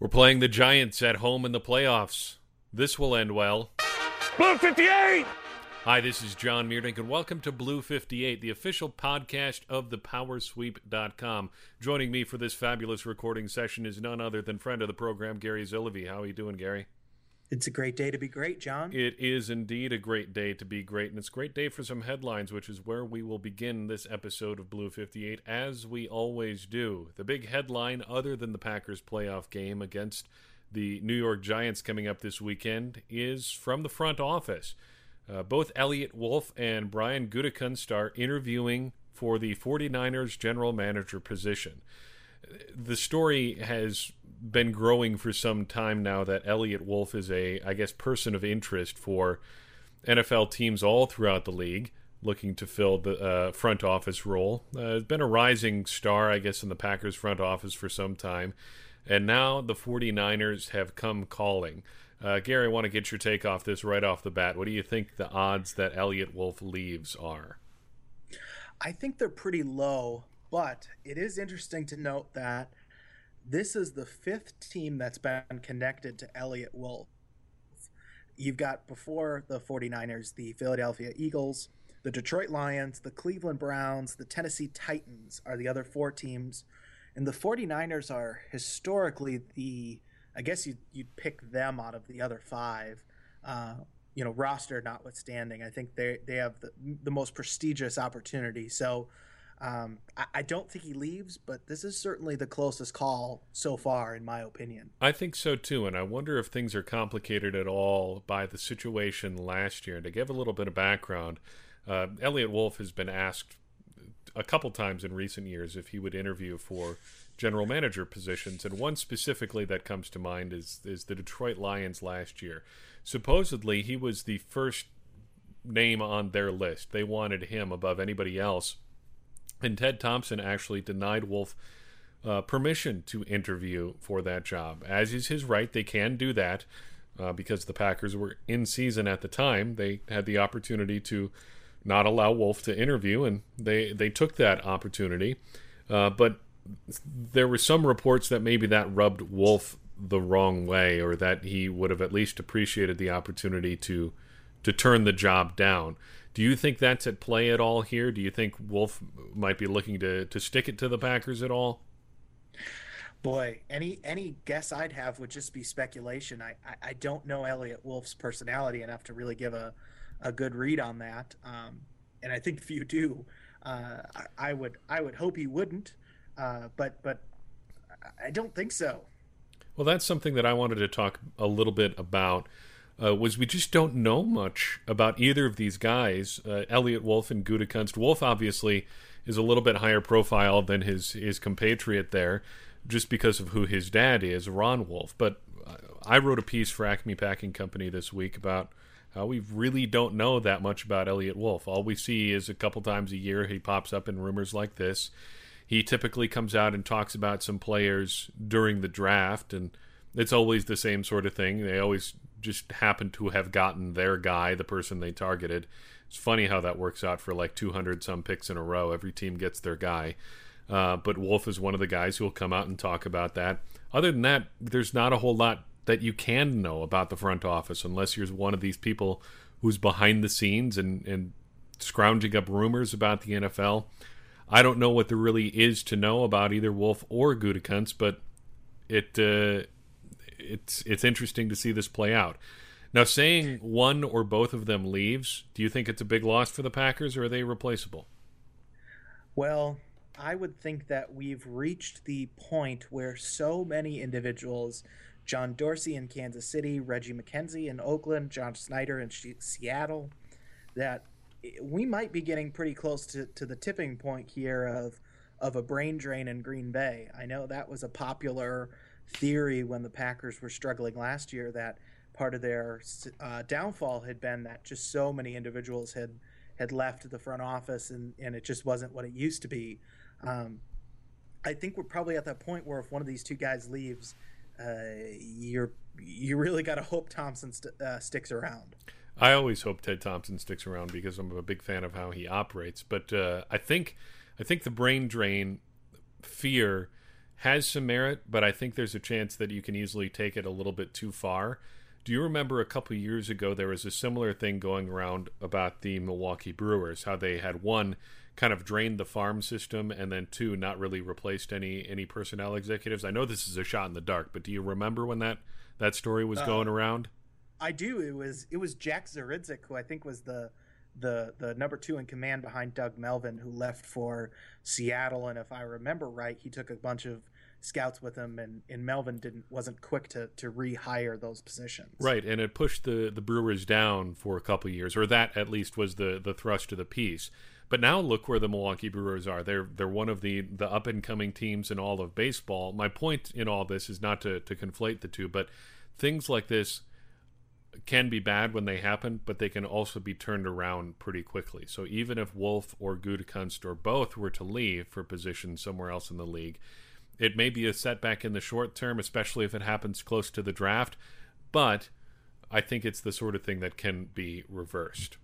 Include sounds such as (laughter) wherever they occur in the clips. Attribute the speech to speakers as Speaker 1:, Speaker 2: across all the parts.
Speaker 1: We're playing the Giants at home in the playoffs. This will end well.
Speaker 2: Blue 58!
Speaker 1: Hi, this is John Meerdink, and welcome to Blue 58, the official podcast of thepowersweep.com. Joining me for this fabulous recording session is none other than friend of the program, Gary Zillevy. How are you doing, Gary?
Speaker 3: It's a great day to be great, John.
Speaker 1: It is indeed a great day to be great, and it's a great day for some headlines, which is where we will begin this episode of Blue 58, as we always do. The big headline, other than the Packers playoff game against the New York Giants coming up this weekend, is from the front office. Uh, both Eliot Wolf and Brian Gutekunst are interviewing for the 49ers general manager position. The story has been growing for some time now that Eliot Wolf is a, I guess, person of interest for NFL teams all throughout the league looking to fill the uh, front office role. Uh, has been a rising star, I guess, in the Packers front office for some time. And now the 49ers have come calling. Uh, Gary, I want to get your take off this right off the bat. What do you think the odds that Eliot Wolf leaves are?
Speaker 3: I think they're pretty low, but it is interesting to note that this is the fifth team that's been connected to Eliot Wolf. You've got before the 49ers, the Philadelphia Eagles, the Detroit Lions, the Cleveland Browns, the Tennessee Titans are the other four teams. And the 49ers are historically the, I guess you'd, you'd pick them out of the other five. Uh, you know, roster notwithstanding, I think they they have the, the most prestigious opportunity. So um, I, I, don't think he leaves, but this is certainly the closest call so far, in my opinion.
Speaker 1: I think so too, and I wonder if things are complicated at all by the situation last year. And to give a little bit of background, uh, Eliot Wolf has been asked a couple times in recent years if he would interview for general manager positions, and one specifically that comes to mind is is the Detroit Lions last year. Supposedly, he was the first name on their list. They wanted him above anybody else and Ted Thompson actually denied Wolf uh, permission to interview for that job. As is his right, they can do that uh, because the Packers were in season at the time. They had the opportunity to not allow Wolf to interview, and they they took that opportunity. Uh, but there were some reports that maybe that rubbed Wolf the wrong way, or that he would have at least appreciated the opportunity to to turn the job down. Do you think that's at play at all here? Do you think Wolf might be looking to to stick it to the Packers at all?
Speaker 3: Boy, any any guess I'd have would just be speculation. I, I, I don't know Eliot Wolf's personality enough to really give a, a good read on that. Um, and I think if you do, uh, I, I, would I would hope he wouldn't. Uh, but but I don't think so.
Speaker 1: Well, that's something that I wanted to talk a little bit about uh, was we just don't know much about either of these guys, uh, Eliot Wolf and Gutekunst. Wolf obviously is a little bit higher profile than his his compatriot there, just because of who his dad is, Ron Wolf. But I wrote a piece for Acme Packing Company this week about how we really don't know that much about Eliot Wolf. All we see is a couple times a year he pops up in rumors like this. He typically comes out and talks about some players during the draft and it's always the same sort of thing. They always just happen to have gotten their guy, the person they targeted. It's funny how that works out for like 200 some picks in a row. Every team gets their guy. Uh, but Wolf is one of the guys who will come out and talk about that. Other than that, there's not a whole lot that you can know about the front office unless you're one of these people who's behind the scenes and, and scrounging up rumors about the NFL. I don't know what there really is to know about either Wolf or Gutekunst, but it uh, it's it's interesting to see this play out. Now, saying one or both of them leaves, do you think it's a big loss for the Packers, or are they replaceable?
Speaker 3: Well, I would think that we've reached the point where so many individuals, John Dorsey in Kansas City, Reggie McKenzie in Oakland, John Schneider in Seattle, that we might be getting pretty close to, to the tipping point here of of a brain drain in Green Bay. I know that was a popular theory when the Packers were struggling last year that part of their uh, downfall had been that just so many individuals had had left the front office and, and it just wasn't what it used to be. Um, I think we're probably at that point where if one of these two guys leaves, uh, you're you really got to hope Thompson st- uh, sticks around.
Speaker 1: I always hope Ted Thompson sticks around because I'm a big fan of how he operates. But uh, I think I think the brain drain fear has some merit, but I think there's a chance that you can easily take it a little bit too far. Do you remember a couple years ago there was a similar thing going around about the Milwaukee Brewers, how they had one kind of drained the farm system and then two not really replaced any any personnel executives? I know this is a shot in the dark, but do you remember when that that story was uh, going around?
Speaker 3: I do. It was it was Jack Zduriencik who I think was the the the number two in command behind Doug Melvin, who left for Seattle, and if I remember right, he took a bunch of scouts with him, and, and Melvin didn't wasn't quick to to rehire those positions.
Speaker 1: Right, and it pushed the the Brewers down for a couple years, or that at least was the the thrust of the piece. But now look where the Milwaukee Brewers are. They're they're one of the the up and coming teams in all of baseball. My point in all this is not to to conflate the two, but things like this can be bad when they happen, but they can also be turned around pretty quickly. So even if Wolf or Gutekunst or both were to leave for positions somewhere else in the league, it may be a setback in the short term, especially if it happens close to the draft, but I think it's the sort of thing that can be reversed.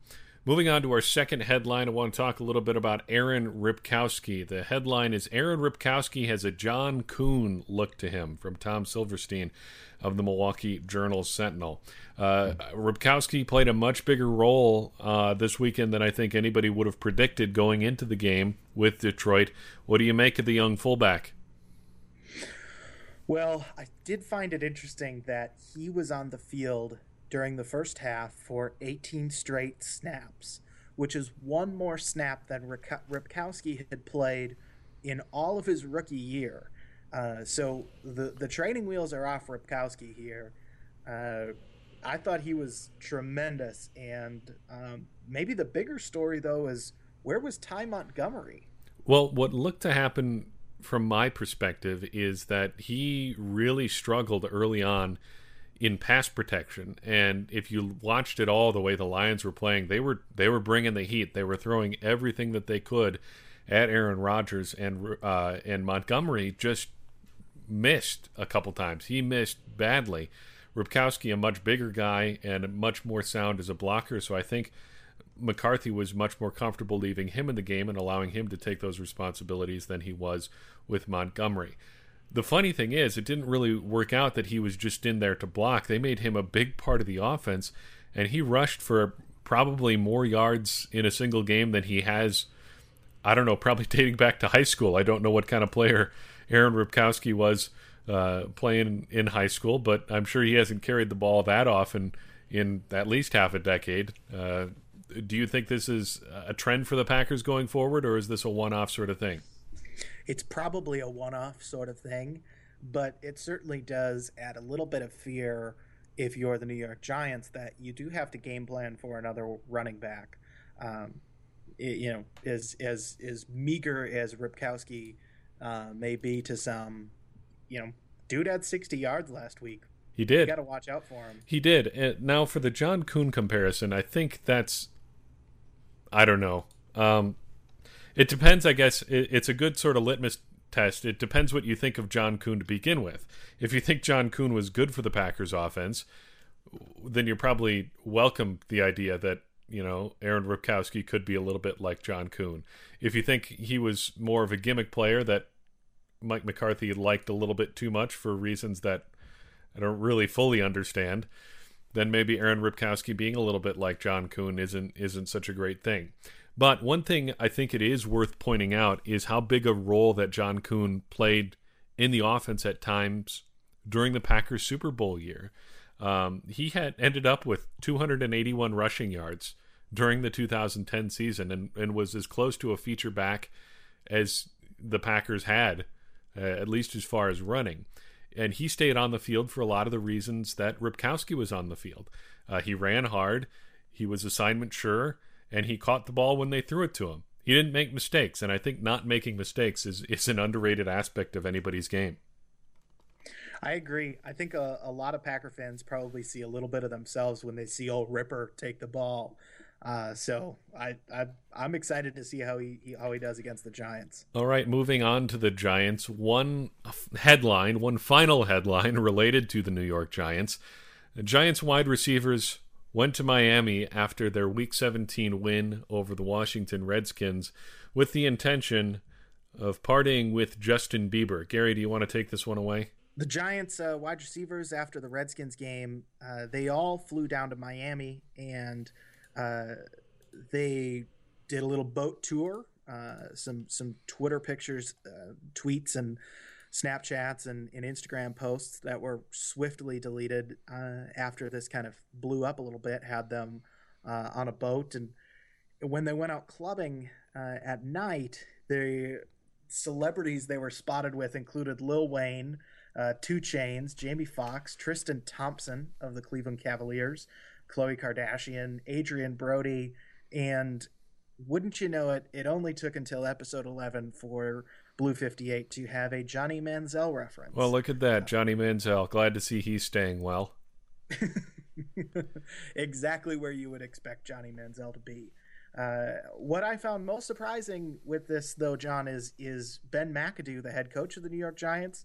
Speaker 1: Moving on to our second headline, I want to talk a little bit about Aaron Ripkowski. The headline is Aaron Ripkowski has a John Kuhn look to him from Tom Silverstein of the Milwaukee Journal Sentinel. Uh, Ripkowski played a much bigger role uh, this weekend than I think anybody would have predicted going into the game with Detroit. What do you make of the young fullback?
Speaker 3: Well, I did find it interesting that he was on the field during the first half for 18 straight snaps, which is one more snap than Ripkowski had played in all of his rookie year. Uh, so the the training wheels are off Ripkowski here. Uh, I thought he was tremendous, and um, maybe the bigger story though is where was Ty Montgomery?
Speaker 1: Well, what looked to happen from my perspective is that he really struggled early on in pass protection. And if you watched it all the way the Lions were playing, they were they were bringing the heat. They were throwing everything that they could at Aaron Rodgers and uh, and Montgomery just missed a couple times. He missed badly. Ripkowski, a much bigger guy and much more sound as a blocker, so I think McCarthy was much more comfortable leaving him in the game and allowing him to take those responsibilities than he was with Montgomery the funny thing is, it didn't really work out that he was just in there to block. They made him a big part of the offense, and he rushed for probably more yards in a single game than he has. I don't know, probably (laughs) dating back to high school. I don't know what kind of player Aaron Ripkowski was uh, playing in high school, but I'm sure he hasn't carried the ball that often in at least half a decade. Uh, do you think this is a trend for the Packers going forward, or is this a one-off sort of thing?
Speaker 3: It's probably a one-off sort of thing, but it certainly does add a little bit of fear if you're the New York Giants that you do have to game plan for another running back. Um, it, you know, as as as meager as Ripkowski uh, may be to some, you know, dude had 60 yards last week.
Speaker 1: He did.
Speaker 3: got to watch out for him.
Speaker 1: He did. And now for the John Kuhn comparison, I think that's I don't know. Um, it depends, I guess. It, it's a good sort of litmus test. It depends what you think of John Kuhn to begin with. If you think John Kuhn was good for the Packers offense, then you're probably welcome the idea that you know Aaron Ripkowski could be a little bit like John Kuhn. If you think he was more of a gimmick player that Mike McCarthy liked a little bit too much for reasons that I don't really fully understand, then maybe Aaron Ripkowski being a little bit like John Kuhn isn't isn't such a great thing. But one thing I think it is worth pointing out is how big a role that John Kuhn played in the offense at times during the Packers Super Bowl year. Um, he had ended up with 281 rushing yards during the 2010 season and, and was as close to a feature back as the Packers had, uh, at least as far as running. And he stayed on the field for a lot of the reasons that Ripkowski was on the field. Uh, he ran hard, he was assignment sure, and he caught the ball when they threw it to him. He didn't make mistakes, and I think not making mistakes is, is an underrated aspect of anybody's game.
Speaker 3: I agree. I think a, a lot of Packer fans probably see a little bit of themselves when they see old Ripper take the ball. Uh, so I, I am excited to see how he, he, how he does against the Giants.
Speaker 1: All right, moving on to the Giants. One headline, one final headline (laughs) related to the New York Giants. The Giants wide receivers went to Miami after their Week 17 win over the Washington Redskins with the intention of partying with Justin Bieber. Gary, do you want to take this one away?
Speaker 3: The Giants uh, wide receivers after the Redskins game, uh, they all flew down to Miami and uh, they did a little boat tour. Uh, some some Twitter pictures, uh, tweets, and Snapchats and, and, Instagram posts that were swiftly deleted uh, after this kind of blew up a little bit. Had them on a boat, and when they went out clubbing at night, the celebrities they were spotted with included Lil Wayne uh, 2 Chainz, Jamie Foxx, Tristan Thompson of the Cleveland Cavaliers, Khloe Kardashian, Adrien Brody, and wouldn't you know it, it only took until episode 11 for Blue 58 to have a Johnny Manziel reference.
Speaker 1: Well, look at that. Johnny Manziel. Glad to see he's staying well. (laughs)
Speaker 3: exactly where you would expect Johnny Manziel to be. Uh, what I found most surprising with this, though, John, is is Ben McAdoo, the head coach of the New York Giants,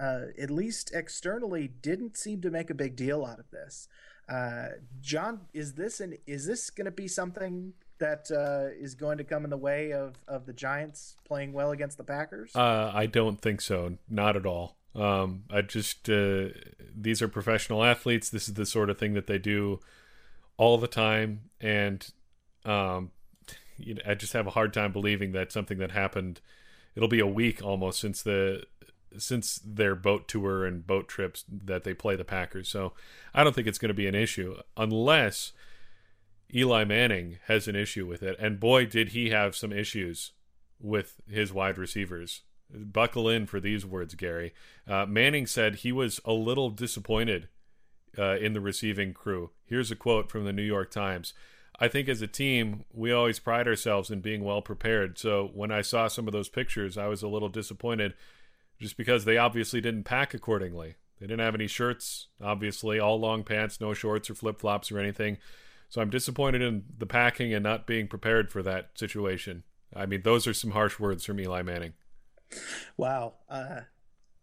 Speaker 3: uh, at least externally, didn't seem to make a big deal out of this. Uh, John, is this an is this going to be something that uh, is going to come in the way of, of the Giants playing well against the Packers?
Speaker 1: Uh, I don't think so. Not at all. Um, I just uh, these are professional athletes. This is the sort of thing that they do all the time, and um, you know, I just have a hard time believing that something that happened. It'll be a week almost since the since their boat tour and boat trips that they play the Packers. So I don't think it's going to be an issue unless Eli Manning has an issue with it. And boy, did he have some issues with his wide receivers. Buckle in for these words, Gary. Uh, Manning said he was a little disappointed uh, in the receiving crew. Here's a quote from the New York Times. I think as a team, we always pride ourselves in being well prepared. So when I saw some of those pictures, I was a little disappointed just because they obviously didn't pack accordingly. They didn't have any shirts, obviously, all long pants, no shorts or flip flops or anything. So I'm disappointed in the packing and not being prepared for that situation. I mean, those are some harsh words from Eli Manning.
Speaker 3: Wow. Uh,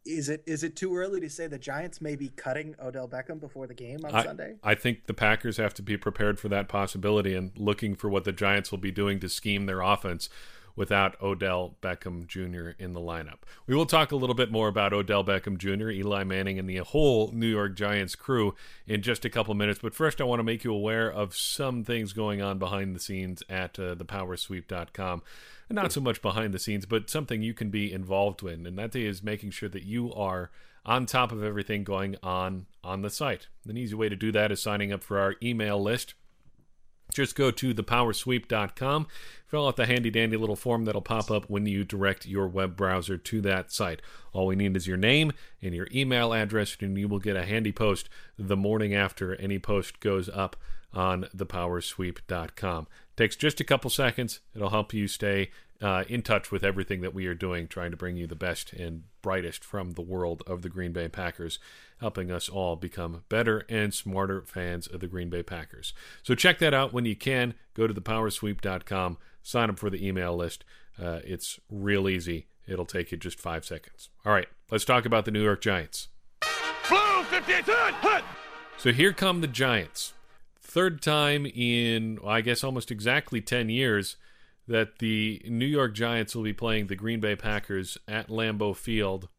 Speaker 3: is it is it too early to say the Giants may be cutting Odell Beckham before the game on
Speaker 1: I,
Speaker 3: Sunday?
Speaker 1: I think the Packers have to be prepared for that possibility and looking for what the Giants will be doing to scheme their offense without Odell Beckham Jr. in the lineup. We will talk a little bit more about Odell Beckham Jr., Eli Manning, and the whole New York Giants crew in just a couple minutes. But first, I want to make you aware of some things going on behind the scenes at uh, thepowersweep.com. Not so much behind the scenes, but something you can be involved in, and that is making sure that you are on top of everything going on on the site. An easy way to do that is signing up for our email list. Just go to thepowersweep.com, fill out the handy dandy little form that'll pop up when you direct your web browser to that site. All we need is your name and your email address, and you will get a handy post the morning after any post goes up on thepowersweep.com. Takes just a couple seconds. It'll help you stay uh, in touch with everything that we are doing, trying to bring you the best and brightest from the world of the Green Bay Packers, helping us all become better and smarter fans of the Green Bay Packers. So check that out when you can. Go to thepowersweep.com, sign up for the email list. Uh, it's real easy. It'll take you just five seconds. All right, let's talk about the New York Giants.
Speaker 2: Blue 58 hut!
Speaker 1: So here come the Giants. Third time in, I guess, almost exactly 10 years that the New York Giants will be playing the Green Bay Packers at Lambeau Field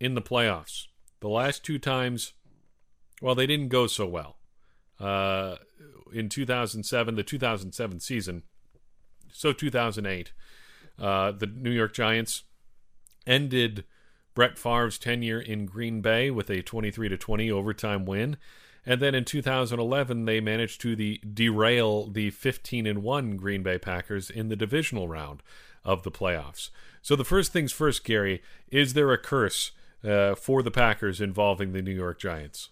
Speaker 1: in the playoffs. The last two times, well, they didn't go so well. Uh, in 2007, the 2007 season, so 2008, uh, the New York Giants ended Brett Favre's tenure in Green Bay with a 23 to 20 overtime win. And then in 2011, they managed to the derail the 15 and 1 Green Bay Packers in the divisional round of the playoffs. So the first things first, Gary, is there a curse uh, for the Packers involving the New York Giants?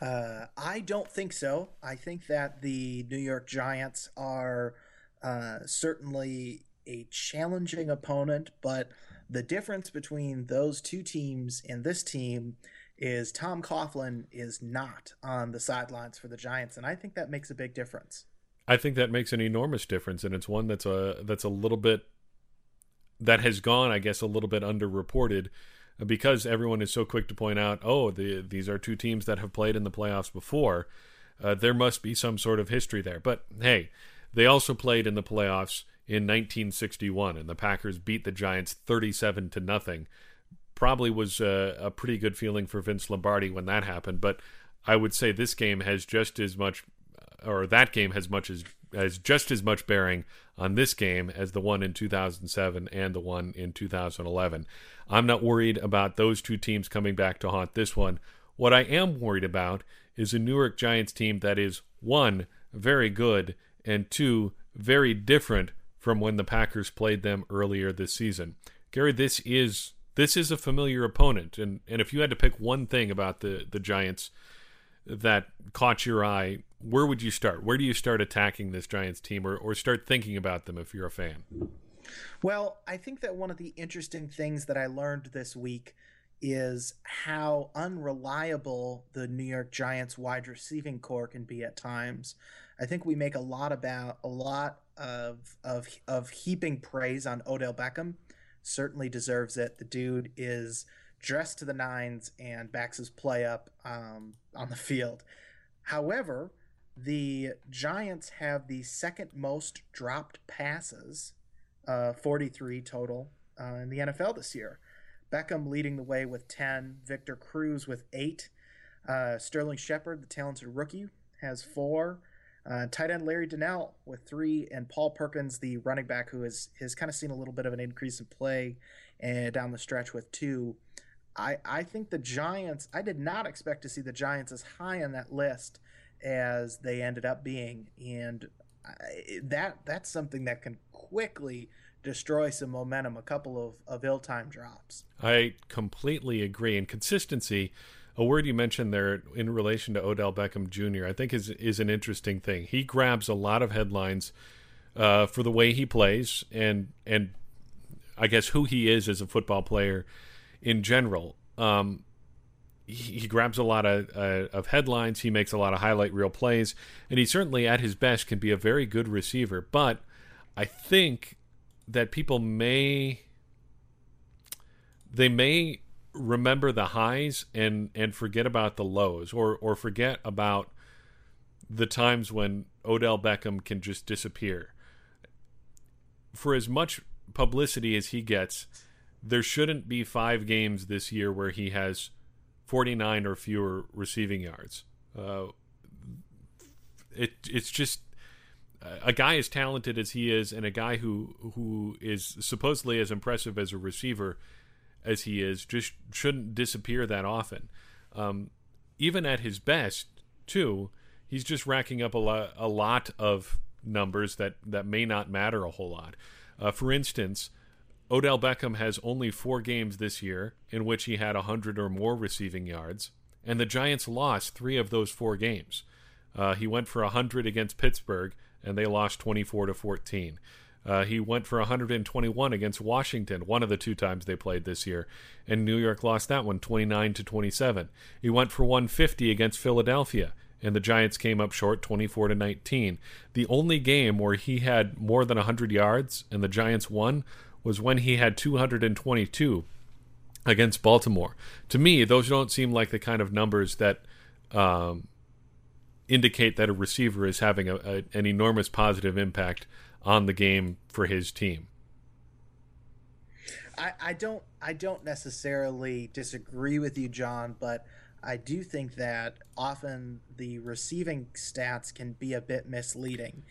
Speaker 3: Uh, I don't think so. I think that the New York Giants are uh, certainly a challenging opponent, but the difference between those two teams and this team is Tom Coughlin is not on the sidelines for the Giants, and I think that makes a big difference.
Speaker 1: I think that makes an enormous difference, and it's one that's a that's a little bit that has gone, I guess, a little bit underreported because everyone is so quick to point out, oh, the, these are two teams that have played in the playoffs before. Uh, there must be some sort of history there. But hey, they also played in the playoffs in 1961, and the Packers beat the Giants 37 to nothing. Probably was a, a pretty good feeling for Vince Lombardi when that happened, but I would say this game has just as much, or that game has much as has just as much bearing on this game as the one in 2007 and the one in 2011. I'm not worried about those two teams coming back to haunt this one. What I am worried about is a New York Giants team that is one very good and two very different from when the Packers played them earlier this season. Gary, this is this is a familiar opponent, and and if you had to pick one thing about the the Giants that caught your eye, where would you start? Where do you start attacking this Giants team, or or start thinking about them if you're a fan?
Speaker 3: Well, I think that one of the interesting things that I learned this week is how unreliable the New York Giants wide receiving corps can be at times. I think we make a lot about a lot of of of heaping praise on Odell Beckham. Certainly deserves it. The dude is dressed to the nines and backs his play up um, on the field. However, the Giants have the second most dropped passes, uh, 43 total uh, in the NFL this year. Beckham leading the way with 10, Victor Cruz with 8, uh, Sterling Shepard, the talented rookie, has 4, uh, tight end Larry Donnell with 3, and Paul Perkins, the running back, who has, has kind of seen a little bit of an increase in play and down the stretch with 2. I, I think the Giants, I did not expect to see the Giants as high on that list as they ended up being, and that that's something that can quickly destroy some momentum. A couple of, of ill time drops.
Speaker 1: I completely agree. And consistency, a word you mentioned there in relation to Odell Beckham Jr., I think is is an interesting thing. He grabs a lot of headlines uh, for the way he plays and and I guess who he is as a football player in general. Um, he, he grabs a lot of, uh, of headlines. He makes a lot of highlight reel plays, and he certainly, at his best, can be a very good receiver. But I think that people may they may remember the highs and and forget about the lows, or or forget about the times when Odell Beckham can just disappear. For as much publicity as he gets, there shouldn't be five games this year where he has 49 or fewer receiving yards. Uh, it it's just a guy as talented as he is, and a guy who who is supposedly as impressive as a receiver as he is, just shouldn't disappear that often. Um, even at his best, too, he's just racking up a lot a lot of numbers that that may not matter a whole lot. Uh, for instance, Odell Beckham has only four games this year in which he had 100 or more receiving yards, and the Giants lost three of those four games. Uh, he went for 100 against Pittsburgh, and they lost 24 to 14. Uh, he went for 121 against Washington, one of the two times they played this year, and New York lost that one 29 to 27. He went for 150 against Philadelphia, and the Giants came up short 24 to 19. The only game where he had more than 100 yards and the Giants won was when he had 222 against Baltimore. To me, those don't seem like the kind of numbers that um, indicate that a receiver is having a, a, an enormous positive impact on the game for his team.
Speaker 3: I, I don't I don't necessarily disagree with you, John, but I do think that often the receiving stats can be a bit misleading.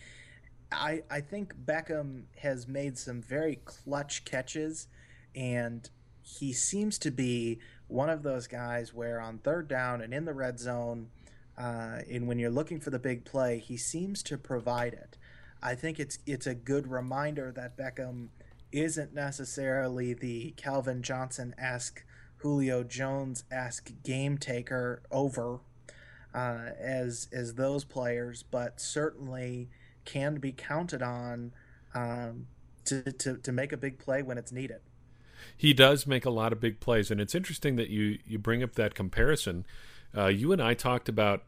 Speaker 3: I, I think Beckham has made some very clutch catches, and he seems to be one of those guys where on third down and in the red zone, uh, and when you're looking for the big play, he seems to provide it. I think it's it's a good reminder that Beckham isn't necessarily the Calvin Johnson esque, Julio Jones esque game taker over uh, as as those players, but certainly can be counted on um, to, to, to make a big play when it's needed.
Speaker 1: He does make a lot of big plays, and it's interesting that you, you bring up that comparison. Uh, you and I talked about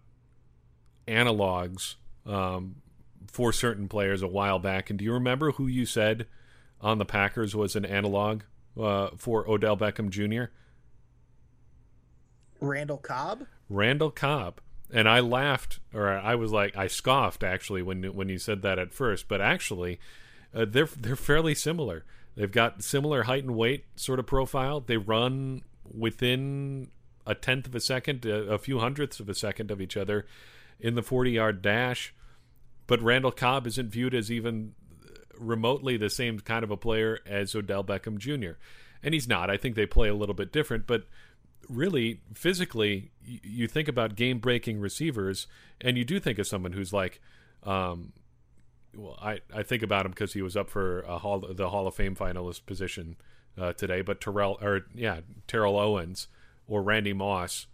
Speaker 1: analogs um, for certain players a while back, and do you remember who you said on the Packers was an analog uh, for Odell Beckham Jr.?
Speaker 3: Randall Cobb.
Speaker 1: Randall Cobb and I laughed, or I was like, I scoffed actually when when you said that at first. But actually, uh, they're they're fairly similar. They've got similar height and weight sort of profile. They run within a tenth of a second, a, a few hundredths of a second of each other in the 40 yard dash. But Randall Cobb isn't viewed as even remotely the same kind of a player as Odell Beckham Jr. And he's not. I think they play a little bit different, but really physically you think about game breaking receivers and you do think of someone who's like um, well I, I think about him because he was up for hall, the Hall of Fame finalist position uh, today but Terrell or yeah Terrell Owens or Randy Moss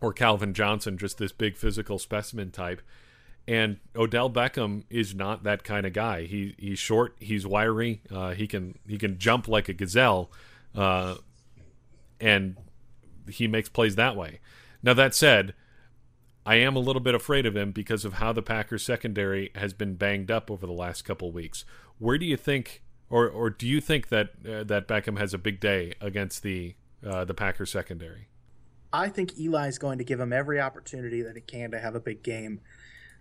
Speaker 1: or Calvin Johnson just this big physical specimen type and Odell Beckham is not that kind of guy he he's short he's wiry uh, he can he can jump like a gazelle uh, and he makes plays that way. Now that said, I am a little bit afraid of him because of how the Packers secondary has been banged up over the last couple weeks. Where do you think, or or do you think that uh, that Beckham has a big day against the uh, the Packers secondary?
Speaker 3: I think Eli is going to give him every opportunity that he can to have a big game.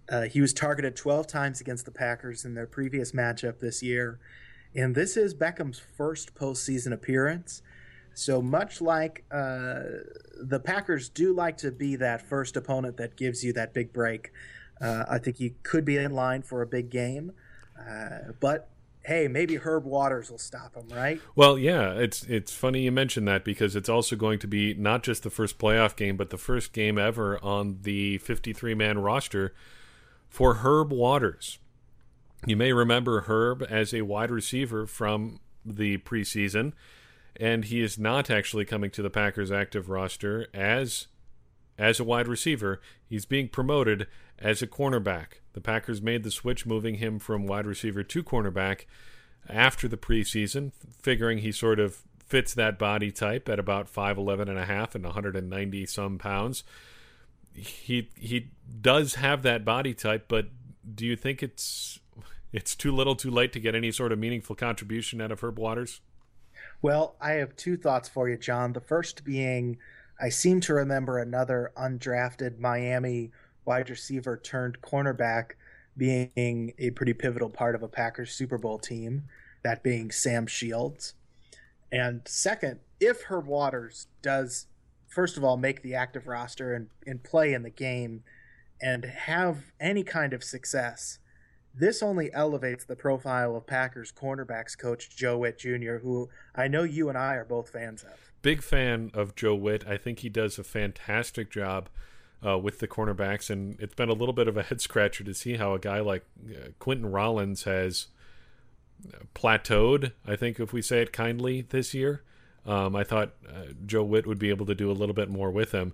Speaker 3: Uh, he was targeted 12 times against the Packers in their previous matchup this year, and this is Beckham's first postseason appearance. So much like uh, the Packers do like to be that first opponent that gives you that big break, uh, I think he could be in line for a big game. Uh, but hey, maybe Herb Waters will stop him, right?
Speaker 1: Well, yeah, it's it's funny you mentioned that because it's also going to be not just the first playoff game, but the first game ever on the 53 man roster for Herb Waters. You may remember Herb as a wide receiver from the preseason and he is not actually coming to the Packers active roster as as a wide receiver. He's being promoted as a cornerback. The Packers made the switch moving him from wide receiver to cornerback after the preseason, figuring he sort of fits that body type at about 5'11 and a half and 190 some pounds. He he does have that body type, but do you think it's it's too little too late to get any sort of meaningful contribution out of Herb Waters?
Speaker 3: Well, I have two thoughts for you, John. The first being, I seem to remember another undrafted Miami wide receiver turned cornerback being a pretty pivotal part of a Packers Super Bowl team, that being Sam Shields. And second, if Herb Waters does, first of all, make the active roster and, and play in the game and have any kind of success, this only elevates the profile of Packers cornerbacks coach Joe Whitt Jr., who I know you and I are both fans of.
Speaker 1: Big fan of Joe Whitt. I think he does a fantastic job uh, with the cornerbacks, and it's been a little bit of a (laughs) head scratcher to see how a guy like uh, Quinten Rollins has plateaued. I think, if we say it kindly, this year. Um, I thought uh, Joe Whitt would be able to do a little bit more with him,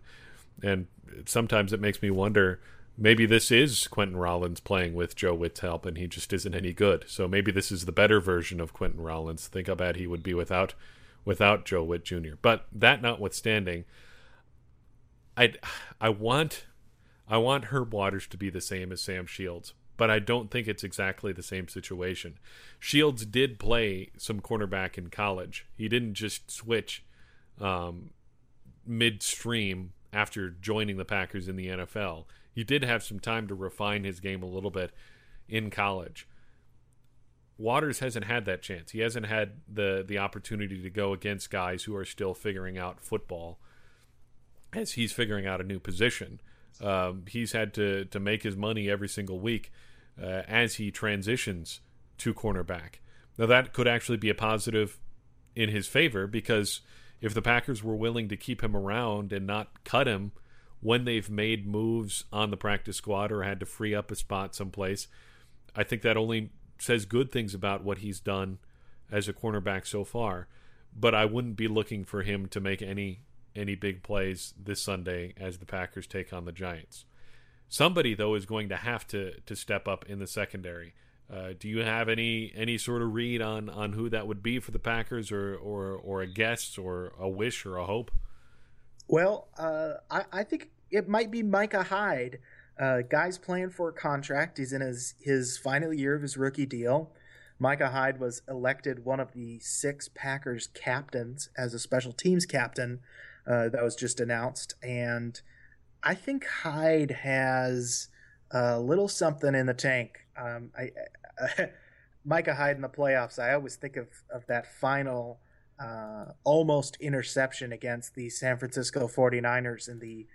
Speaker 1: and sometimes it makes me wonder maybe this is Quinten Rollins playing with Joe Whitt's help, and he just isn't any good. So maybe this is the better version of Quinten Rollins. Think how bad he would be without without Joe Whitt Jr. But that notwithstanding, I I want I want Herb Waters to be the same as Sam Shields, but I don't think it's exactly the same situation. Shields did play some cornerback in college. He didn't just switch um, midstream after joining the Packers in the NFL he did have some time to refine his game a little bit in college. Waters hasn't had that chance. He hasn't had the the opportunity to go against guys who are still figuring out football as he's figuring out a new position. Um, he's had to to make his money every single week uh, as he transitions to cornerback. Now that could actually be a positive in his favor because if the Packers were willing to keep him around and not cut him when they've made moves on the practice squad or had to free up a spot someplace. I think that only says good things about what he's done as a cornerback so far. But I wouldn't be looking for him to make any any big plays this Sunday as the Packers take on the Giants. Somebody though is going to have to to step up in the secondary. Uh, do you have any any sort of read on on who that would be for the Packers, or or or a guess, or a wish, or a hope?
Speaker 3: Well, uh, I, I, think it might be Micah Hyde. Uh, guy's playing for a contract. He's in his, his final year of his rookie deal. Micah Hyde was elected one of the six Packers captains as a special teams captain uh, that was just announced. And I think Hyde has a little something in the tank. Um, I, I, (laughs) Micah Hyde in the playoffs, I always think of, of that final uh, almost interception against the San Francisco 49ers in the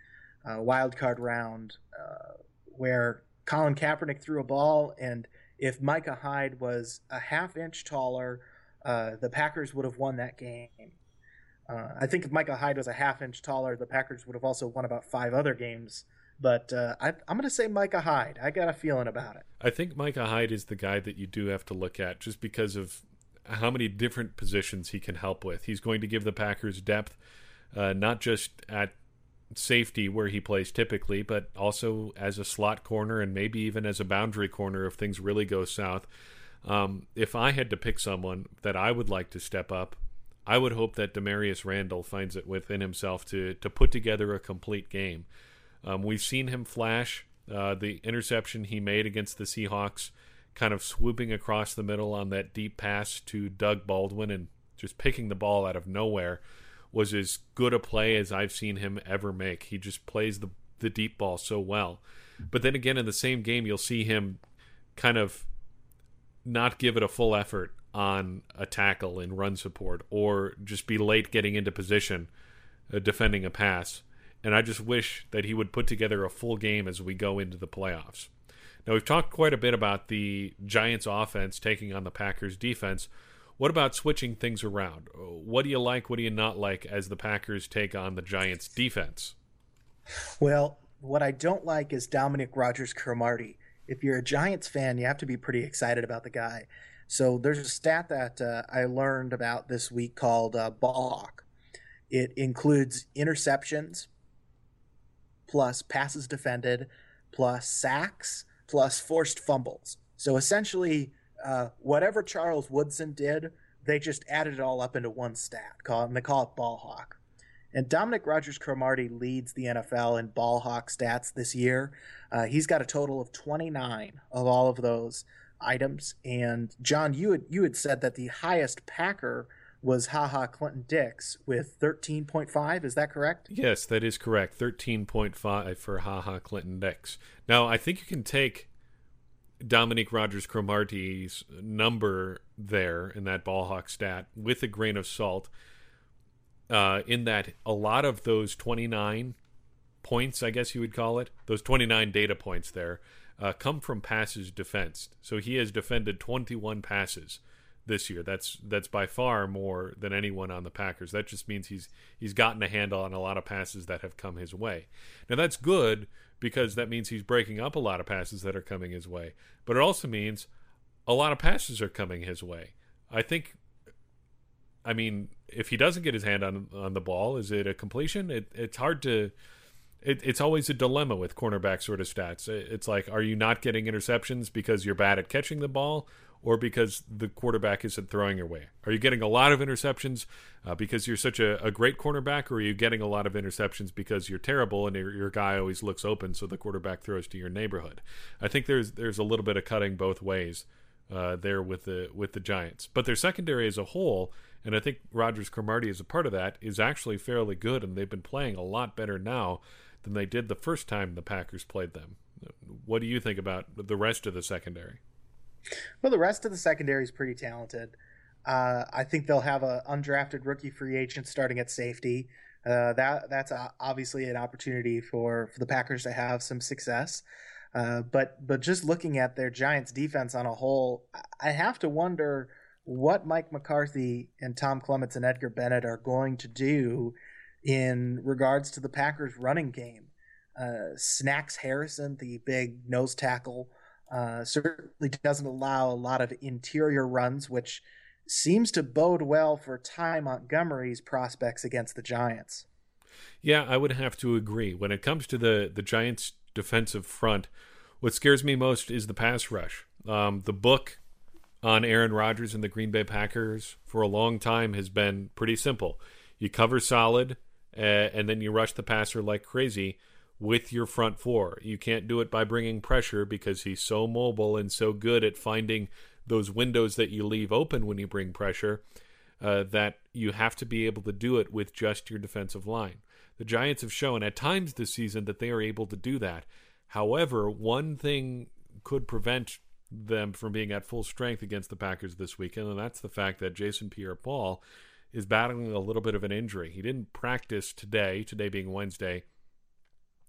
Speaker 3: uh, wild card round, uh, where Colin Kaepernick threw a ball, and if Micah Hyde was a half inch taller, uh, the Packers would have won that game. Uh, I think if Micah Hyde was a half inch taller, the Packers would have also won about five other games. But uh, I, I'm going to say Micah Hyde. I got a feeling about it.
Speaker 1: I think Micah Hyde is the guy that you do have to look at just because of how many different positions he can help with. He's going to give the Packers depth, uh, not just at safety where he plays typically, but also as a slot corner and maybe even as a boundary corner if things really go south. Um, if I had to pick someone that I would like to step up, I would hope that Damarious Randall finds it within himself to to put together a complete game. Um, we've seen him flash uh, the interception he made against the Seahawks, kind of swooping across the middle on that deep pass to Doug Baldwin and just picking the ball out of nowhere was as good a play as I've seen him ever make. He just plays the the deep ball so well. But then again in the same game you'll see him kind of not give it a full effort on a tackle in run support or just be late getting into position uh, defending a pass. And I just wish that he would put together a full game as we go into the playoffs. Now, we've talked quite a bit about the Giants' offense taking on the Packers' defense. What about switching things around? What do you like? What do you not like as the Packers take on the Giants' defense?
Speaker 3: Well, what I don't like is Dominique Rodgers-Cromartie. If you're a Giants fan, you have to be pretty excited about the guy. So there's a stat that uh, I learned about this week called uh, ball hawk. It includes interceptions, plus passes defended, plus sacks, plus forced fumbles. So essentially, uh, whatever Charles Woodson did, they just added it all up into one stat, call and they call it ball hawk. And Dominique Rodgers-Cromartie leads the NFL in ball hawk stats this year. Uh, he's got a total of 29 of all of those items. And John, you had you had said that the highest Packer was Ha Ha Clinton-Dix with 13.5. Is that correct?
Speaker 1: Yes, that is correct. 13.5 for Ha Ha Clinton-Dix. Now, I think you can take Dominique Rodgers-Cromartie's number there in that ball hawk stat with a grain of salt. Uh, in that a lot of those 29 points, I guess you would call it, those 29 data points there, uh, come from passes defensed. So he has defended 21 passes this year. That's that's by far more than anyone on the Packers. That just means he's he's gotten a handle on a lot of passes that have come his way. Now that's good because that means he's breaking up a lot of passes that are coming his way. But it also means a lot of passes are coming his way. I think I mean, if he doesn't get his hand on on the ball, is it a completion? It, it's hard to. It, it's always a dilemma with cornerback sort of stats. It's like, are you not getting interceptions because you're bad at catching the ball, or because the quarterback isn't throwing your way? Are you getting a lot of interceptions uh, because you're such a, a, great cornerback, or are you getting a lot of interceptions because you're terrible and your, your guy always looks open, so the quarterback throws to your neighborhood? I think there's there's a little bit of cutting both ways uh, there with the with the Giants, but their secondary as a whole and I think Rodgers-Cromartie is a part of that, is actually fairly good, and they've been playing a lot better now than they did the first time the Packers played them. What do you think about the rest of the secondary?
Speaker 3: Well, the rest of the secondary is pretty talented. Uh, I think they'll have an undrafted rookie free agent starting at safety. Uh, that that's a, obviously an opportunity for, for the Packers to have some success. Uh, but but just looking at their Giants defense on a whole, I have to wonder what Mike McCarthy and Tom Clements and Edgar Bennett are going to do in regards to the Packers running game. Uh, Snacks Harrison, the big nose tackle, uh, certainly doesn't allow a lot of interior runs, which seems to bode well for Ty Montgomery's prospects against the Giants.
Speaker 1: Yeah, I would have to agree. When it comes to the, the Giants' defensive front, what scares me most is the pass rush. Um, the book on Aaron Rodgers and the Green Bay Packers for a long time has been pretty simple. You cover solid, uh, and then you rush the passer like crazy with your front four. You can't do it by bringing pressure because he's so mobile and so good at finding those windows that you leave open when you bring pressure uh, that you have to be able to do it with just your defensive line. The Giants have shown at times this season that they are able to do that. However, one thing could prevent them from being at full strength against the Packers this weekend, and that's the fact that Jason Pierre Paul is battling a little bit of an injury. He didn't practice today, today being Wednesday,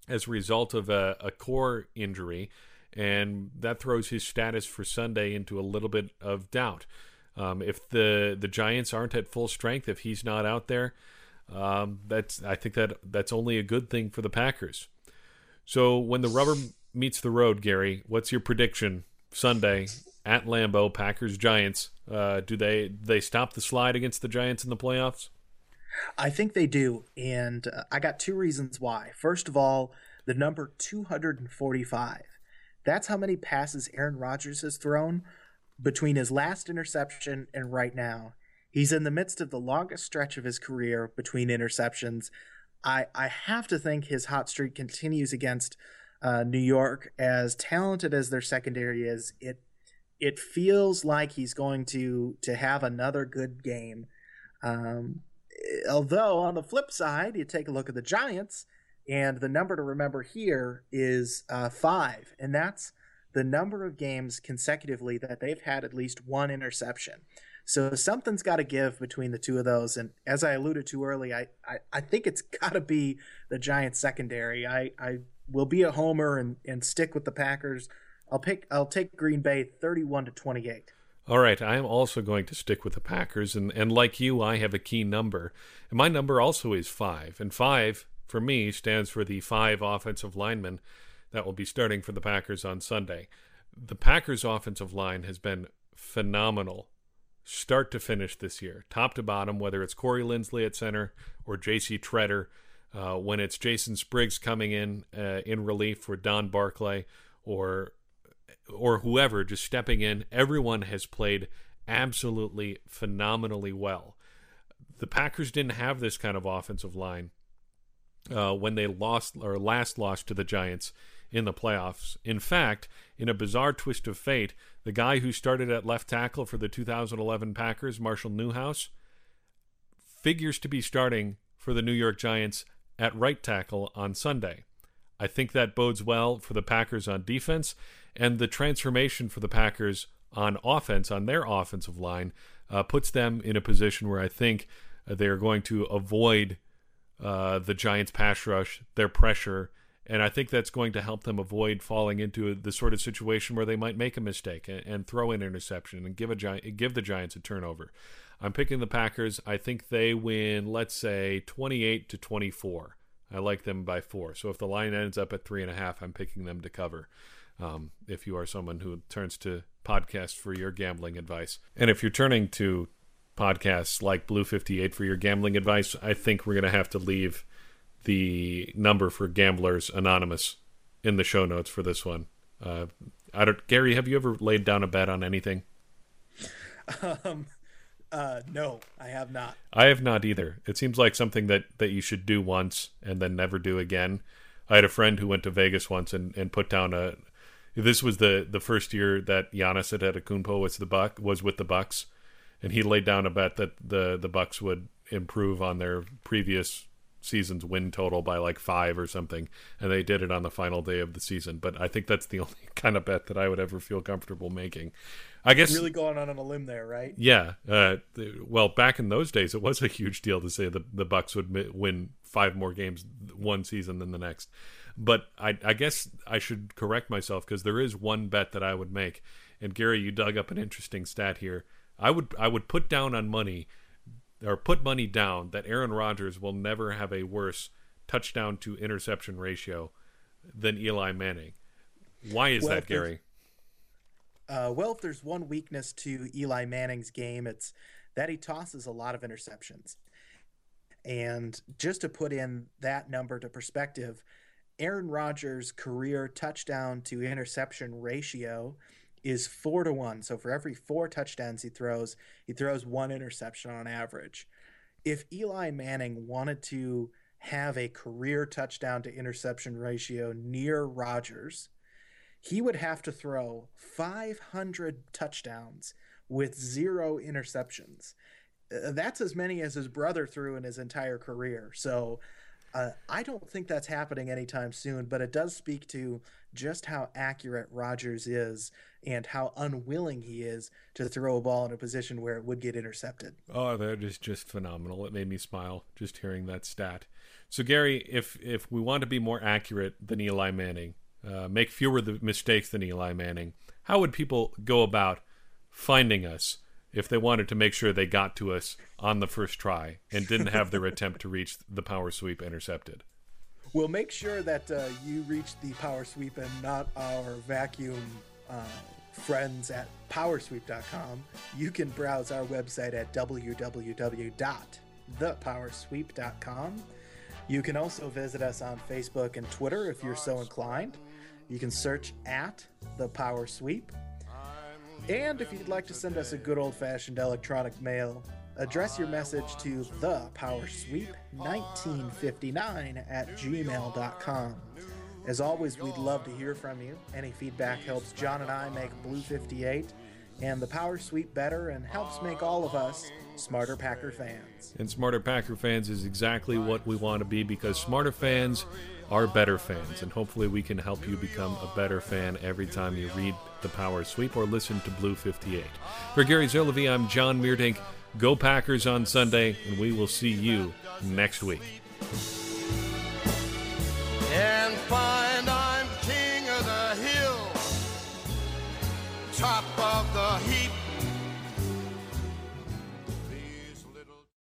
Speaker 1: as a result of a, a core injury, and that throws his status for Sunday into a little bit of doubt. Um, if the the Giants aren't at full strength, if he's not out there, um, that's I think that that's only a good thing for the Packers. So when the rubber meets the road, Gary, what's your prediction Sunday at Lambeau, Packers Giants? Uh, do they they stop the slide against the Giants in the playoffs?
Speaker 3: I think they do, and uh, I got two reasons why. First of all, the number 245. That's how many passes Aaron Rodgers has thrown between his last interception and right now. He's in the midst of the longest stretch of his career between interceptions. I I have to think his hot streak continues against uh, New York. As talented as their secondary is, it it feels like he's going to to have another good game. Um, although on the flip side, you take a look at the Giants, and the number to remember here is uh, five, and that's the number of games consecutively that they've had at least one interception. So something's got to give between the two of those. And as I alluded to early, I, I, I think it's got to be the Giants secondary. I, I will be a homer and, and stick with the Packers. I'll pick I'll take Green Bay 31 to 28.
Speaker 1: All right, I am also going to stick with the Packers, and, and like you, I have a key number. And my number also is five. And five, for me, stands for the five offensive linemen that will be starting for the Packers on Sunday. The Packers' offensive line has been phenomenal start to finish this year, top to bottom, whether it's Corey Linsley at center or J.C. Tretter, uh, when it's Jason Spriggs coming in uh, in relief for Don Barclay or or whoever just stepping in, everyone has played absolutely phenomenally well. The Packers didn't have this kind of offensive line uh, when they lost or last lost to the Giants in the playoffs. In fact, in a bizarre twist of fate, the guy who started at left tackle for the 2011 Packers, Marshall Newhouse, figures to be starting for the New York Giants at right tackle on Sunday. I think that bodes well for the Packers on defense and the transformation for the Packers on offense, on their offensive line, uh, puts them in a position where I think uh, they are going to avoid uh, the Giants' pass rush, their pressure, and I think that's going to help them avoid falling into the sort of situation where they might make a mistake and, and throw an interception and give a giant give the Giants a turnover. I'm picking the Packers. I think they win, let's say, 28 to 24. I like them by four. So if the line ends up at three and a half, I'm picking them to cover. Um, if you are someone who turns to podcasts for your gambling advice, and if you're turning to podcasts like Blue 58 for your gambling advice, I think we're going to have to leave the number for Gamblers Anonymous in the show notes for this one. Uh, I don't, Gary, have you ever laid down a bet on anything? (laughs)
Speaker 3: Um, uh, no, I have not.
Speaker 1: I have not either. It seems like something that, that you should do once and then never do again. I had a friend who went to Vegas once and, and put down a. This was the, the first year that Giannis Antetokounmpo was the buck was with the Bucks, and he laid down a bet that the the Bucks would improve on their previous season's win total by like five or something, and they did it on the final day of the season. But I think that's the (laughs) only kind of bet that I would ever feel comfortable making. I guess
Speaker 3: really going on on a limb there, right?
Speaker 1: Yeah. Uh, well, back in those days, it was a huge deal to say the the Bucks would win five more games one season than the next. But I, I guess I should correct myself because there is one bet that I would make. And Gary, you dug up an interesting stat here. I would I would put down on money or put money down that Aaron Rodgers will never have a worse touchdown to interception ratio than Eli Manning. Why is well, that, Gary?
Speaker 3: Uh, well, if there's one weakness to Eli Manning's game, it's that he tosses a lot of interceptions. And just to put in that number to perspective, Aaron Rodgers' career touchdown to interception ratio is four to one. So for every four touchdowns he throws, he throws one interception on average. If Eli Manning wanted to have a career touchdown to interception ratio near Rodgers, he would have to throw 500 touchdowns with zero interceptions. Uh, that's as many as his brother threw in his entire career. So Uh, I don't think that's happening anytime soon, but it does speak to just how accurate Rodgers is and how unwilling he is to throw a ball in a position where it would get intercepted.
Speaker 1: Oh, that is just phenomenal. It made me smile just hearing that stat. So, Gary, if if we want to be more accurate than Eli Manning, uh, make fewer the mistakes than Eli Manning, how would people go about finding us if they wanted to make sure they got to us on the first try and didn't have their (laughs) attempt to reach the power sweep intercepted?
Speaker 3: We'll make sure that uh, you reach the power sweep and not our vacuum uh, friends at powersweep.com. You can browse our website at www.thepowersweep.com. You can also visit us on Facebook and Twitter if you're so inclined. You can search at the Power Sweep. And if you'd like to send us a good old fashioned electronic mail, address your message to the Power Sweep 1959 at gmail.com. As always, we'd love to hear from you. Any feedback helps John and I make Blue 58 and the Power Sweep better and helps make all of us smarter Packer fans.
Speaker 1: And smarter Packer fans is exactly what we want to be because smarter fans are better fans. And hopefully, we can help you become a better fan every time you read the Power Sweep or listen to Blue 58. For Gary Zerlevy, I'm John Meerdink. Go Packers on Sunday, and we will see you next week.
Speaker 4: And find I'm king of the hill, top of the heap